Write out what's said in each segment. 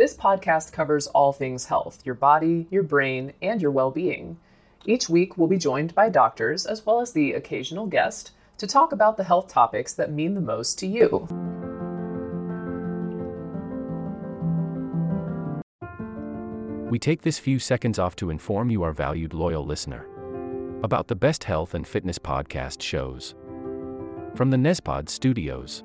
This podcast covers all things health your body, your brain, and your well being. Each week, we'll be joined by doctors as well as the occasional guest to talk about the health topics that mean the most to you. We take this few seconds off to inform you, our valued loyal listener, about the best health and fitness podcast shows from the Nezpod studios.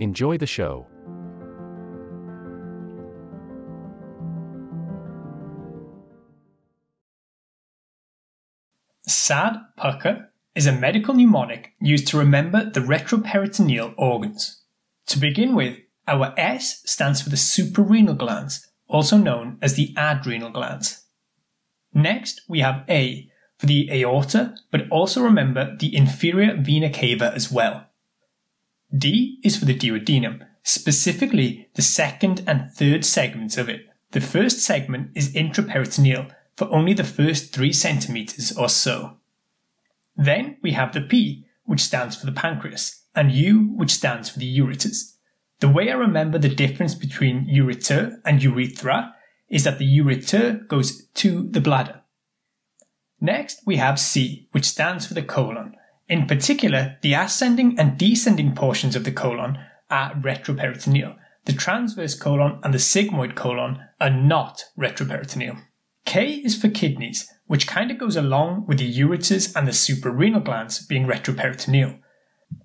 Enjoy the show. SAD pucker is a medical mnemonic used to remember the retroperitoneal organs. To begin with, our S stands for the suprarenal glands, also known as the adrenal glands. Next, we have A for the aorta, but also remember the inferior vena cava as well. D is for the duodenum, specifically the second and third segments of it. The first segment is intraperitoneal for only the first 3 centimeters or so. Then we have the P, which stands for the pancreas, and U, which stands for the ureters. The way I remember the difference between ureter and urethra is that the ureter goes to the bladder. Next, we have C, which stands for the colon. In particular, the ascending and descending portions of the colon are retroperitoneal. The transverse colon and the sigmoid colon are not retroperitoneal. K is for kidneys, which kind of goes along with the ureters and the suprarenal glands being retroperitoneal.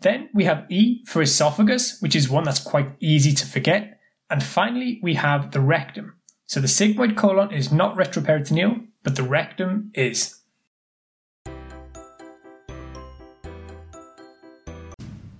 Then we have E for esophagus, which is one that's quite easy to forget. And finally, we have the rectum. So the sigmoid colon is not retroperitoneal, but the rectum is.